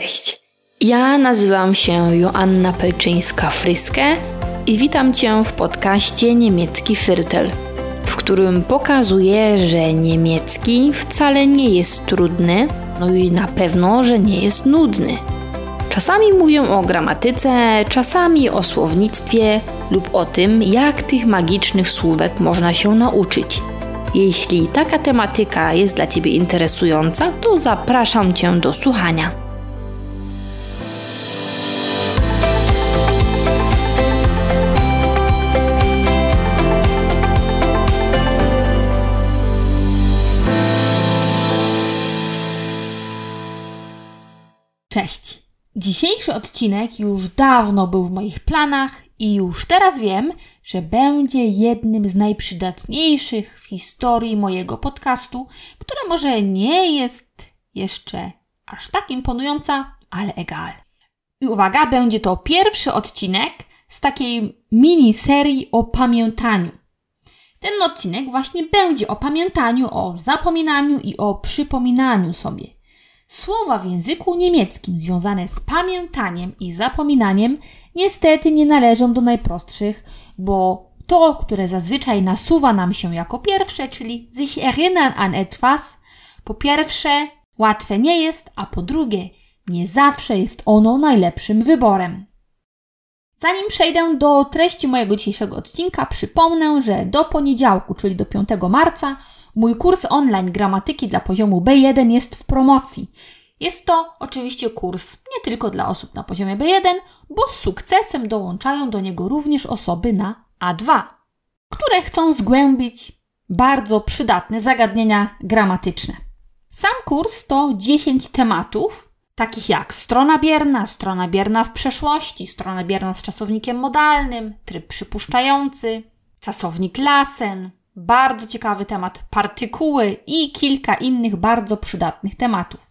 Cześć. Ja nazywam się Joanna Pelczyńska-Fryskę i witam Cię w podcaście Niemiecki Fyrtel, w którym pokazuję, że niemiecki wcale nie jest trudny, no i na pewno, że nie jest nudny. Czasami mówię o gramatyce, czasami o słownictwie lub o tym, jak tych magicznych słówek można się nauczyć. Jeśli taka tematyka jest dla Ciebie interesująca, to zapraszam Cię do słuchania. Dzisiejszy odcinek już dawno był w moich planach i już teraz wiem, że będzie jednym z najprzydatniejszych w historii mojego podcastu, która może nie jest jeszcze aż tak imponująca, ale egal. I uwaga, będzie to pierwszy odcinek z takiej miniserii o pamiętaniu. Ten odcinek właśnie będzie o pamiętaniu, o zapominaniu i o przypominaniu sobie. Słowa w języku niemieckim związane z pamiętaniem i zapominaniem niestety nie należą do najprostszych, bo to, które zazwyczaj nasuwa nam się jako pierwsze, czyli sich erinnern an etwas, po pierwsze łatwe nie jest, a po drugie nie zawsze jest ono najlepszym wyborem. Zanim przejdę do treści mojego dzisiejszego odcinka, przypomnę, że do poniedziałku, czyli do 5 marca, Mój kurs online gramatyki dla poziomu B1 jest w promocji. Jest to oczywiście kurs nie tylko dla osób na poziomie B1, bo z sukcesem dołączają do niego również osoby na A2, które chcą zgłębić bardzo przydatne zagadnienia gramatyczne. Sam kurs to 10 tematów, takich jak strona bierna, strona bierna w przeszłości, strona bierna z czasownikiem modalnym, tryb przypuszczający, czasownik lasen, bardzo ciekawy temat partykuły i kilka innych bardzo przydatnych tematów.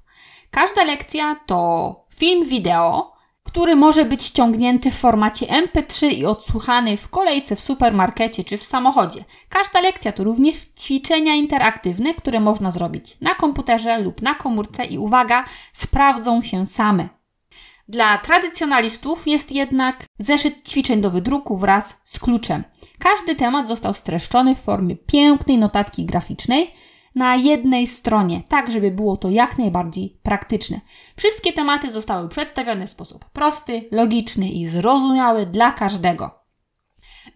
Każda lekcja to film wideo, który może być ściągnięty w formacie MP3 i odsłuchany w kolejce w supermarkecie czy w samochodzie. Każda lekcja to również ćwiczenia interaktywne, które można zrobić na komputerze lub na komórce i uwaga, sprawdzą się same. Dla tradycjonalistów jest jednak zeszyt ćwiczeń do wydruku wraz z kluczem. Każdy temat został streszczony w formie pięknej notatki graficznej na jednej stronie, tak żeby było to jak najbardziej praktyczne. Wszystkie tematy zostały przedstawione w sposób prosty, logiczny i zrozumiały dla każdego.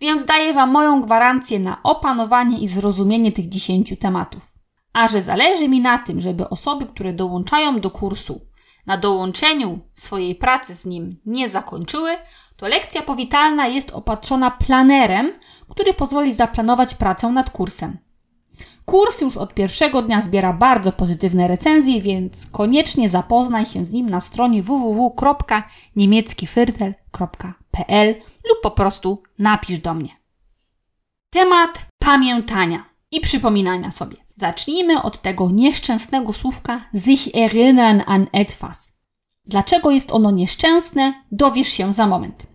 Więc daję Wam moją gwarancję na opanowanie i zrozumienie tych 10 tematów. A że zależy mi na tym, żeby osoby, które dołączają do kursu, na dołączeniu swojej pracy z nim nie zakończyły, to lekcja powitalna jest opatrzona planerem, który pozwoli zaplanować pracę nad kursem. Kurs już od pierwszego dnia zbiera bardzo pozytywne recenzje, więc koniecznie zapoznaj się z nim na stronie www.niemieckifyrtel.pl lub po prostu napisz do mnie. Temat pamiętania i przypominania sobie. Zacznijmy od tego nieszczęsnego słówka sich erinnern an etwas. Dlaczego jest ono nieszczęsne, dowiesz się za moment.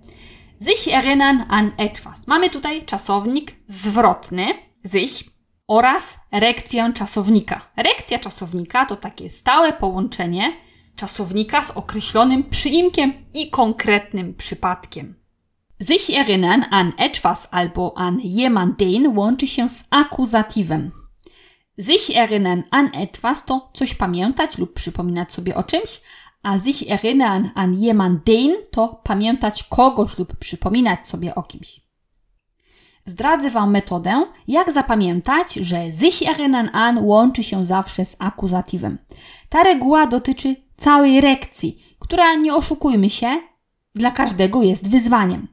Sich erinnern an etwas. Mamy tutaj czasownik zwrotny, sich, oraz rekcję czasownika. Rekcja czasownika to takie stałe połączenie czasownika z określonym przyimkiem i konkretnym przypadkiem. Sich erinnern an etwas albo an jemanden łączy się z akuzatywem. Sich erinnern an etwas to coś pamiętać lub przypominać sobie o czymś, a sich erinnern an jemanden to pamiętać kogoś lub przypominać sobie o kimś. Zdradzę Wam metodę, jak zapamiętać, że sich erinnern an łączy się zawsze z akuzatywem. Ta reguła dotyczy całej rekcji, która, nie oszukujmy się, dla każdego jest wyzwaniem.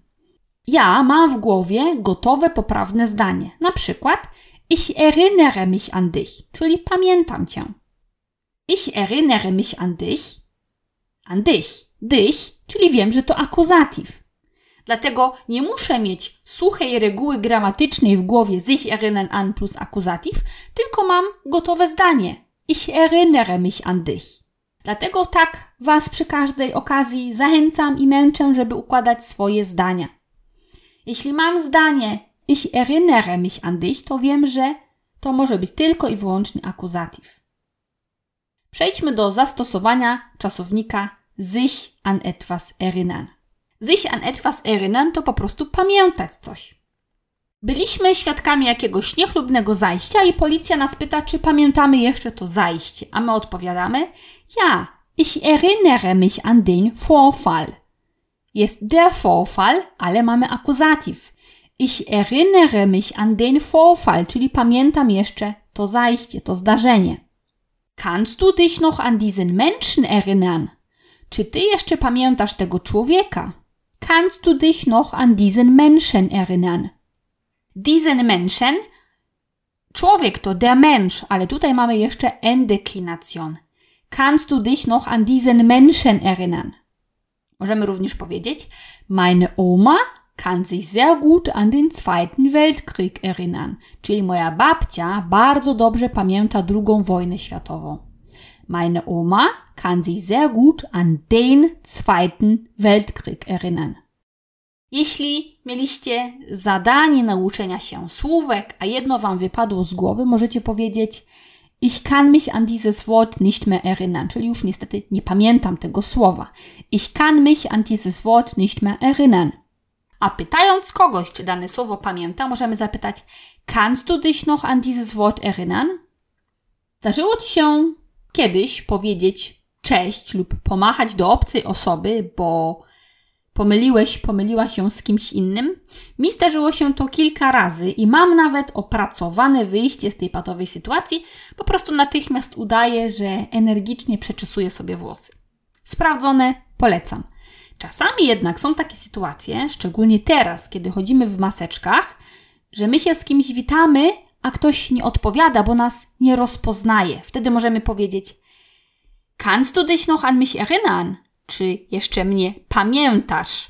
Ja mam w głowie gotowe, poprawne zdanie. Na przykład Ich erinnere mich an dich, czyli pamiętam Cię. Ich erinnere mich an dich an dich. Dich, czyli wiem, że to akuzatyw. Dlatego nie muszę mieć suchej reguły gramatycznej w głowie sich erinnern an plus akuzatyw, tylko mam gotowe zdanie. Ich erinnere mich an dich. Dlatego tak Was przy każdej okazji zachęcam i męczę, żeby układać swoje zdania. Jeśli mam zdanie ich erinnere mich an dich, to wiem, że to może być tylko i wyłącznie akuzatyw. Przejdźmy do zastosowania czasownika sich an etwas erinnern. Sich an etwas erinnern to po prostu pamiętać coś. Byliśmy świadkami jakiegoś niechlubnego zajścia i policja nas pyta, czy pamiętamy jeszcze to zajście, a my odpowiadamy: Ja, ich erinnere mich an den Vorfall. Jest der Vorfall, ale mamy akuzatyw. Ich erinnere mich an den Vorfall, czyli pamiętam jeszcze to zajście, to zdarzenie. Kannst du dich noch an diesen Menschen erinnern? Czy ty jeszcze pamiętasz tego człowieka? Kannst du dich noch an diesen Menschen erinnern? Diesen Menschen Człowiek to der Mensch, ale tutaj mamy jeszcze Endeklination. Kannst du dich noch an diesen Menschen erinnern? Możemy również powiedzieć, meine Oma kann sich sehr gut an den Zweiten Weltkrieg erinnern, czyli moja babcia bardzo dobrze pamięta II wojnę światową. Meine Oma kann sich sehr gut an den Zweiten Weltkrieg erinnern. Jeśli mieliście zadanie nauczenia się słówek, a jedno wam wypadło z głowy, możecie powiedzieć Ich kann mich an dieses Wort nicht mehr erinnern, czyli już niestety nie pamiętam tego słowa. Ich kann mich an dieses Wort nicht mehr erinnern. A pytając kogoś, czy dane słowo pamięta, możemy zapytać Kannst du dich noch an dieses Wort erinnern? Zdarzyło ci się kiedyś powiedzieć cześć lub pomachać do obcej osoby, bo pomyliłeś, pomyliła się z kimś innym. Mi zdarzyło się to kilka razy i mam nawet opracowane wyjście z tej patowej sytuacji. Po prostu natychmiast udaję, że energicznie przeczesuję sobie włosy. Sprawdzone, polecam. Czasami jednak są takie sytuacje, szczególnie teraz, kiedy chodzimy w maseczkach, że my się z kimś witamy, a ktoś nie odpowiada, bo nas nie rozpoznaje. Wtedy możemy powiedzieć: Kannst du dich noch an mich erinnern? Czy jeszcze mnie pamiętasz?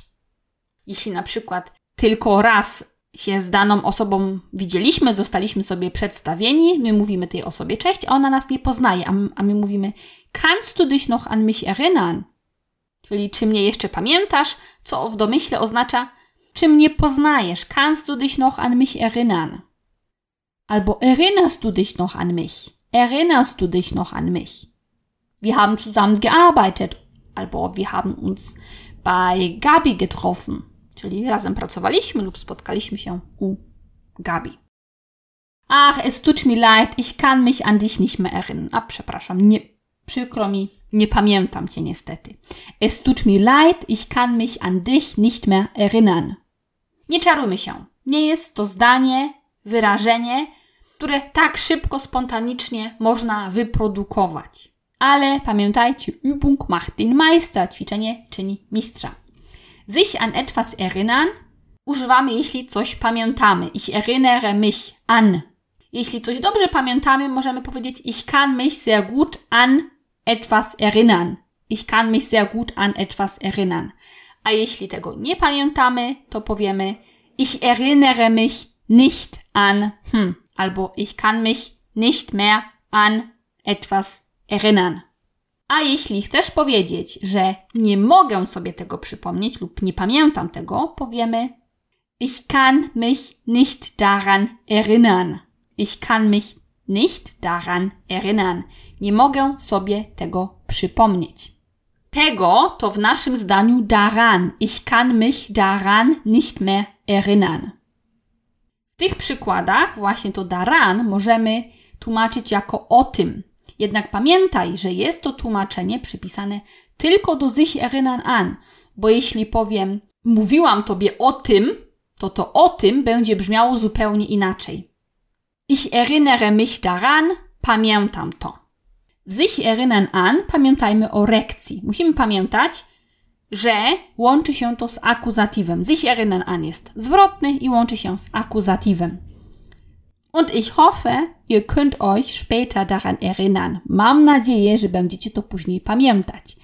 Jeśli na przykład tylko raz się z daną osobą widzieliśmy, zostaliśmy sobie przedstawieni, my mówimy tej osobie cześć, a ona nas nie poznaje, a my, a my mówimy Kannst du dich noch an mich erinnern? Czyli czy mnie jeszcze pamiętasz, co w domyśle oznacza czy mnie poznajesz? Kannst du dich noch an mich erinnern? Albo erinnerst du dich noch an mich? Erinnerst du dich noch an mich? Wir haben zusammen gearbeitet. Albo wir haben uns bei Gabi getroffen. Czyli razem pracowaliśmy lub spotkaliśmy się u Gabi. Ach, es tut mir leid, ich kann mich an dich nicht mehr erinnern. A przepraszam, nie, przykro mi, nie pamiętam cię niestety. Es tut mir leid, ich kann mich an dich nicht mehr erinnern. Nie czarujmy się. Nie jest to zdanie, wyrażenie, które tak szybko, spontanicznie można wyprodukować. Ale pamiętajcie, Übung macht den Meister. Ćwiczenie czyni mistrza. Sich an etwas erinnern używamy, jeśli coś pamiętamy. Ich erinnere mich an. Jeśli coś dobrze pamiętamy, możemy powiedzieć Ich kann mich sehr gut an etwas erinnern. Ich kann mich sehr gut an etwas erinnern. A jeśli tego nie pamiętamy, to powiemy Ich erinnere mich nicht an hm, albo ich kann mich nicht mehr an etwas erinnern. A jeśli chcesz powiedzieć, że nie mogę sobie tego przypomnieć lub nie pamiętam tego, powiemy Ich kann mich nicht daran erinnern. Ich kann mich nicht daran erinnern. Nie mogę sobie tego przypomnieć. Tego to w naszym zdaniu daran. Ich kann mich daran nicht mehr erinnern. W tych przykładach właśnie to daran możemy tłumaczyć jako o tym. Jednak pamiętaj, że jest to tłumaczenie przypisane tylko do sich erinnern an, bo jeśli powiem mówiłam tobie o tym, to to o tym będzie brzmiało zupełnie inaczej. Ich erinnere mich daran, pamiętam to. W sich erinnern an pamiętajmy o rekcji. Musimy pamiętać, że łączy się to z akuzatywem. Sich erinnern an jest zwrotny i łączy się z akuzatywem. Und ich hoffe, ihr könnt euch später daran erinnern. Mam nadzieję, że będziecie to później pamiętać.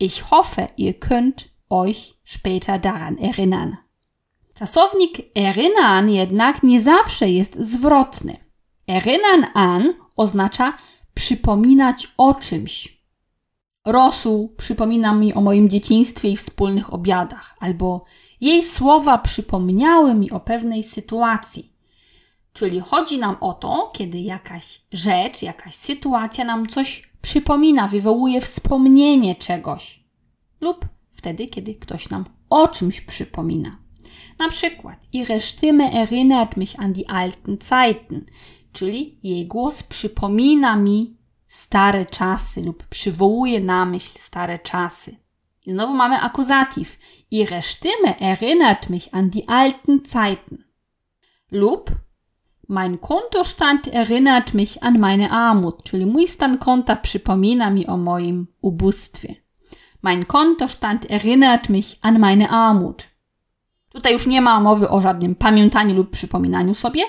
Ich hoffe, ihr könnt euch später daran erinnern. Czasownik erinnern jednak nie zawsze jest zwrotny. Erinnern an oznacza przypominać o czymś. Rosół przypomina mi o moim dzieciństwie i wspólnych obiadach, albo jej słowa przypomniały mi o pewnej sytuacji. Czyli chodzi nam o to, kiedy jakaś rzecz, jakaś sytuacja nam coś przypomina, wywołuje wspomnienie czegoś, lub wtedy, kiedy ktoś nam o czymś przypomina. Na przykład, ihre Stimme erinnert mich an die alten Zeiten, czyli jej głos przypomina mi stare czasy lub przywołuje na myśl stare czasy. I znowu mamy akuzatyw. Ihre Stimme erinnert mich an die alten Zeiten. Lub mein Kontostand erinnert mich an meine Armut, czyli mój stan konta przypomina mi o moim ubóstwie. Mein Kontostand erinnert mich an meine Armut. Tutaj już nie ma mowy o żadnym pamiętaniu lub przypominaniu sobie,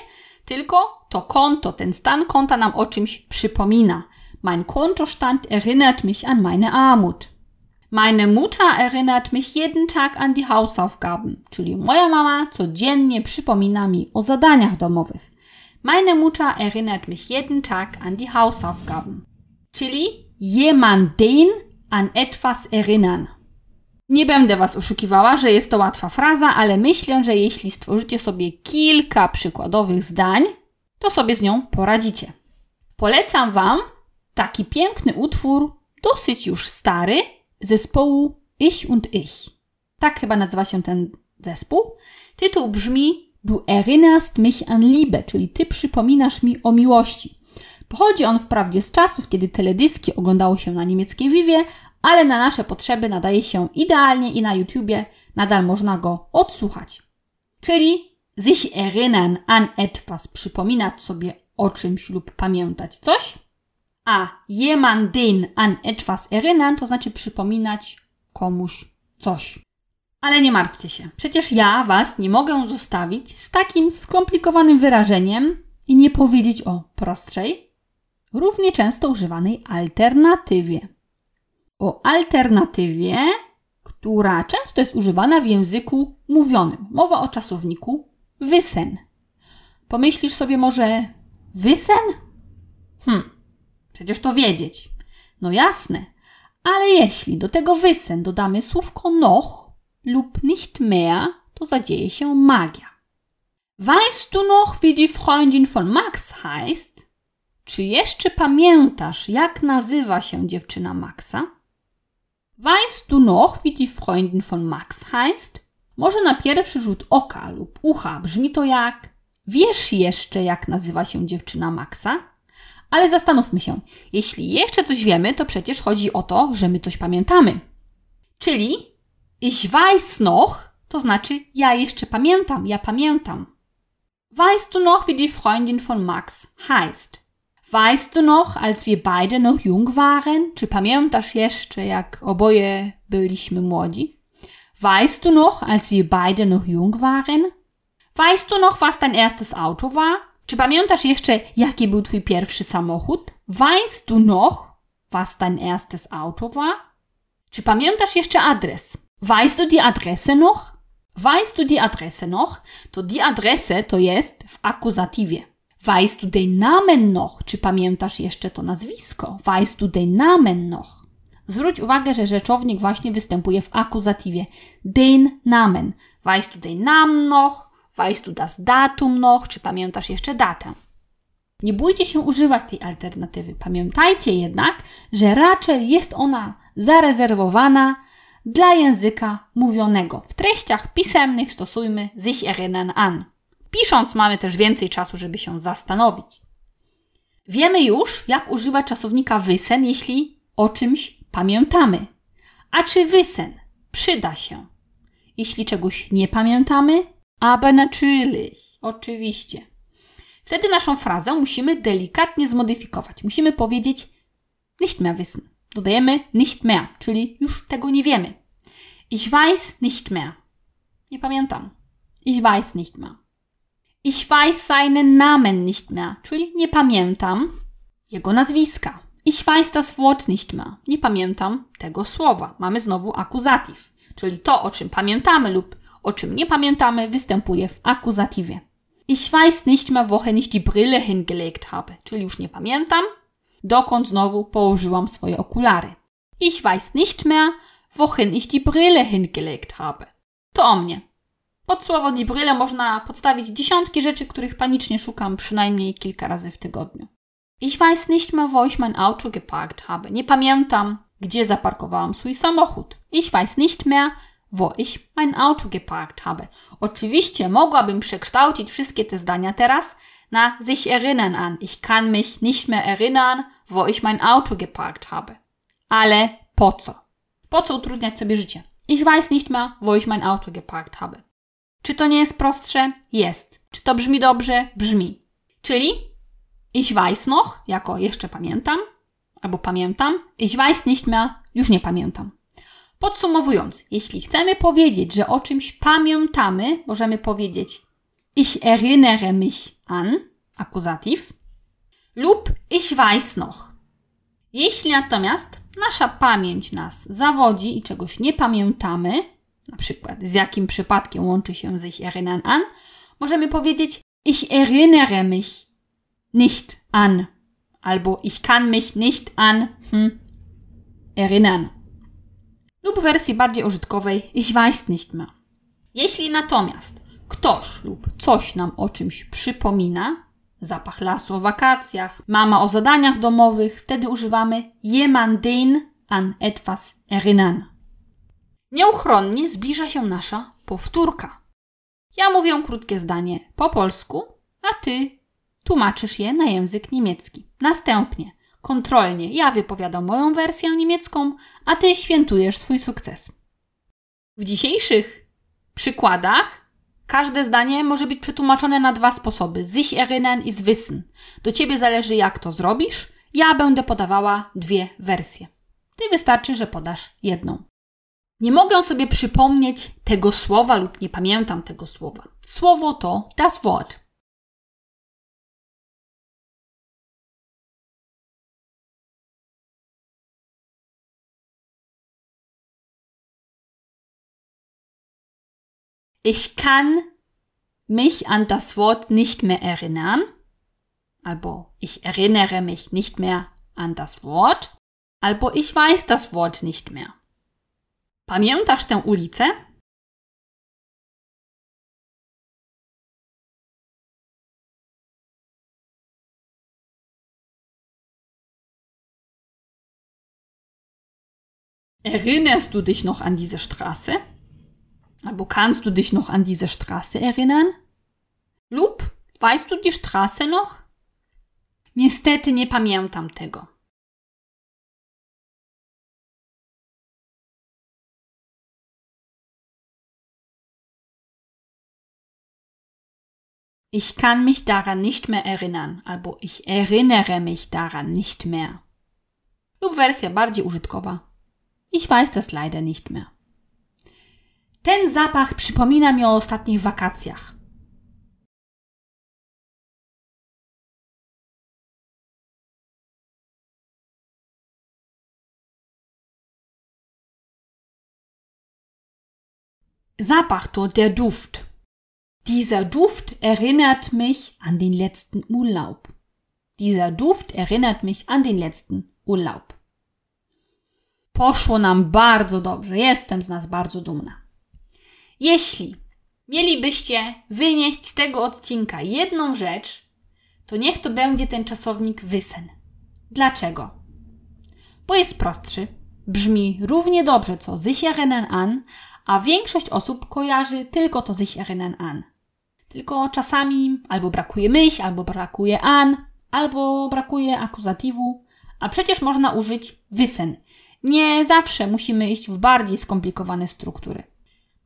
tylko to konto, ten stan konta nam o czymś przypomina. Mein Kontostand erinnert mich an meine Armut. Meine Mutter erinnert mich jeden Tag an die Hausaufgaben, czyli moja mama codziennie przypomina mi o zadaniach domowych. Meine Mutter erinnert mich jeden Tag an die Hausaufgaben, czyli jemanden an etwas erinnern. Nie będę Was oszukiwała, że jest to łatwa fraza, ale myślę, że jeśli stworzycie sobie kilka przykładowych zdań, to sobie z nią poradzicie. Polecam Wam taki piękny utwór, dosyć już stary, zespołu Ich und Ich. Tak chyba nazywa się ten zespół. Tytuł brzmi Du erinnerst mich an Liebe, czyli Ty przypominasz mi o miłości. Pochodzi on wprawdzie z czasów, kiedy teledyski oglądało się na niemieckiej Vivie, ale na nasze potrzeby nadaje się idealnie i na YouTubie nadal można go odsłuchać. Czyli sich erinnern an etwas, przypominać sobie o czymś lub pamiętać coś, a jemanden an etwas erinnern to znaczy przypominać komuś coś. Ale nie martwcie się, przecież ja Was nie mogę zostawić z takim skomplikowanym wyrażeniem i nie powiedzieć o prostszej, równie często używanej alternatywie o alternatywie, która często jest używana w języku mówionym. Mowa o czasowniku wysen. Pomyślisz sobie może wysen? Hm, przecież to wiedzieć. No jasne, ale jeśli do tego wysen dodamy słówko noch lub nicht mehr, to zadzieje się magia. Weißt du noch, wie die Freundin von Max heißt? Czy jeszcze pamiętasz, jak nazywa się dziewczyna Maxa? Weißt du noch, wie die Freundin von Max heißt? Może na pierwszy rzut oka lub ucha brzmi to jak Wiesz jeszcze, jak nazywa się dziewczyna Maxa? Ale zastanówmy się, jeśli jeszcze coś wiemy, to przecież chodzi o to, że my coś pamiętamy. Czyli ich weiß noch, to znaczy ja jeszcze pamiętam, ja pamiętam. Weißt du noch, wie die Freundin von Max heißt? Weißt du noch, als wir beide noch jung waren? Czy pamiętasz jeszcze, jak oboje byliśmy młodzi? Weißt du noch, als wir beide noch jung waren? Weißt du noch, was dein erstes Auto war? Czy pamiętasz jeszcze, jaki był twój pierwszy samochód? Weißt du noch, was dein erstes Auto war? Czy pamiętasz jeszcze adres? Weißt du die Adresse noch? Weißt du die Adresse noch? To die Adresse to jest w akuzatywie. Weißt du den Namen noch? Czy pamiętasz jeszcze to nazwisko? Weißt du den Namen noch? Zwróć uwagę, że rzeczownik właśnie występuje w akuzatywie. Den Namen. Weißt du den Namen noch? Weißt du das Datum noch? Czy pamiętasz jeszcze datę? Nie bójcie się używać tej alternatywy. Pamiętajcie jednak, że raczej jest ona zarezerwowana dla języka mówionego. W treściach pisemnych stosujmy sich erinnern an. Pisząc mamy też więcej czasu, żeby się zastanowić. Wiemy już, jak używać czasownika wysen, jeśli o czymś pamiętamy. A czy wysen przyda się? Jeśli czegoś nie pamiętamy? Aber natürlich. Oczywiście. Wtedy naszą frazę musimy delikatnie zmodyfikować. Musimy powiedzieć nicht mehr wissen. Dodajemy nicht mehr, czyli już tego nie wiemy. Ich weiß nicht mehr. Nie pamiętam. Ich weiß nicht mehr. Ich weiß seinen Namen nicht mehr, czyli nie pamiętam jego nazwiska. Ich weiß das Wort nicht mehr. Nie pamiętam tego słowa. Mamy znowu akuzatyw, czyli to, o czym pamiętamy lub o czym nie pamiętamy, występuje w akuzatywie. Ich weiß nicht mehr, wohin ich die Brille hingelegt habe, czyli już nie pamiętam, dokąd znowu położyłam swoje okulary. Ich weiß nicht mehr, wohin ich die Brille hingelegt habe. To o mnie. Pod słowo Brille można podstawić dziesiątki rzeczy, których panicznie szukam przynajmniej kilka razy w tygodniu. Ich weiß nicht mehr, wo ich mein Auto geparkt habe. Nie pamiętam, gdzie zaparkowałam swój samochód. Ich weiß nicht mehr, wo ich mein Auto geparkt habe. Oczywiście mogłabym przekształcić wszystkie te zdania teraz na sich erinnern an. Ich kann mich nicht mehr erinnern, wo ich mein Auto geparkt habe. Ale po co? Po co utrudniać sobie życie? Ich weiß nicht mehr, wo ich mein Auto geparkt habe. Czy to nie jest prostsze? Jest. Czy to brzmi dobrze? Brzmi. Czyli ich weiß noch, jako jeszcze pamiętam, albo pamiętam, ich weiß nicht mehr, już nie pamiętam. Podsumowując, jeśli chcemy powiedzieć, że o czymś pamiętamy, możemy powiedzieć ich erinnere mich an, akuzatyw, lub ich weiß noch. Jeśli natomiast nasza pamięć nas zawodzi i czegoś nie pamiętamy, na przykład z jakim przypadkiem łączy się sich erinnern an, możemy powiedzieć ich erinnere mich nicht an albo ich kann mich nicht an hm, erinnern. Lub w wersji bardziej użytkowej ich weiß nicht mehr. Jeśli natomiast ktoś lub coś nam o czymś przypomina, zapach lasu o wakacjach, mama o zadaniach domowych, wtedy używamy jemanden an etwas erinnern. Nieuchronnie zbliża się nasza powtórka. Ja mówię krótkie zdanie po polsku, a ty tłumaczysz je na język niemiecki. Następnie, kontrolnie, ja wypowiadam moją wersję niemiecką, a ty świętujesz swój sukces. W dzisiejszych przykładach każde zdanie może być przetłumaczone na dwa sposoby: sich erinnern i wissen. Do ciebie zależy, jak to zrobisz. Ja będę podawała dwie wersje. Ty wystarczy, że podasz jedną. Nie mogę sobie przypomnieć tego słowa lub nie pamiętam tego słowa. Słowo to das Wort. Ich kann mich an das Wort nicht mehr erinnern. Albo ich erinnere mich nicht mehr an das Wort. Albo ich weiß das Wort nicht mehr. Pamiętasz tę ulicę? Erinnerst du dich noch an diese Straße? Albo kannst du dich noch an diese Straße erinnern? Lub weißt du die Straße noch? Niestety nie pamiętam tego. Ich kann mich daran nicht mehr erinnern, albo ich erinnere mich daran nicht mehr. Lub wersja bardziej użytkowa. Ich weiß das leider nicht mehr. Ten zapach przypomina mi o ostatnich wakacjach. Zapach to der Duft. Dieser Duft erinnert mich an den letzten Urlaub. Dieser Duft erinnert mich an den letzten Urlaub. Poszło nam bardzo dobrze. Jestem z nas bardzo dumna. Jeśli mielibyście wynieść z tego odcinka jedną rzecz, to niech to będzie ten czasownik wysen. Dlaczego? Bo jest prostszy, brzmi równie dobrze co sich erinnern an, a większość osób kojarzy tylko to sich erinnern an. Tylko czasami albo brakuje myśl, albo brakuje an, albo brakuje akuzatywu, a przecież można użyć wysen. Nie zawsze musimy iść w bardziej skomplikowane struktury.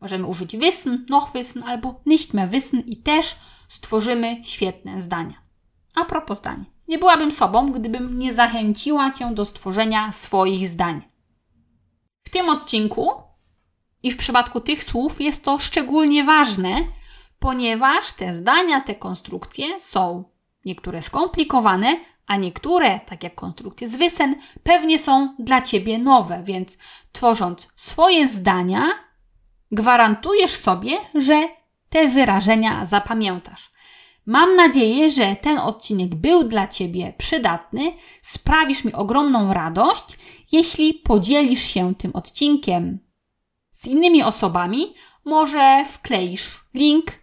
Możemy użyć wissen, noch wissen albo nicht mehr i też stworzymy świetne zdania. A propos zdań. Nie byłabym sobą, gdybym nie zachęciła Cię do stworzenia swoich zdań. W tym odcinku i w przypadku tych słów jest to szczególnie ważne, ponieważ te zdania, te konstrukcje są niektóre skomplikowane, a niektóre, tak jak konstrukcje z wysen, pewnie są dla ciebie nowe, więc tworząc swoje zdania, gwarantujesz sobie, że te wyrażenia zapamiętasz. Mam nadzieję, że ten odcinek był dla Ciebie przydatny. Sprawisz mi ogromną radość, jeśli podzielisz się tym odcinkiem z innymi osobami. Może wkleisz link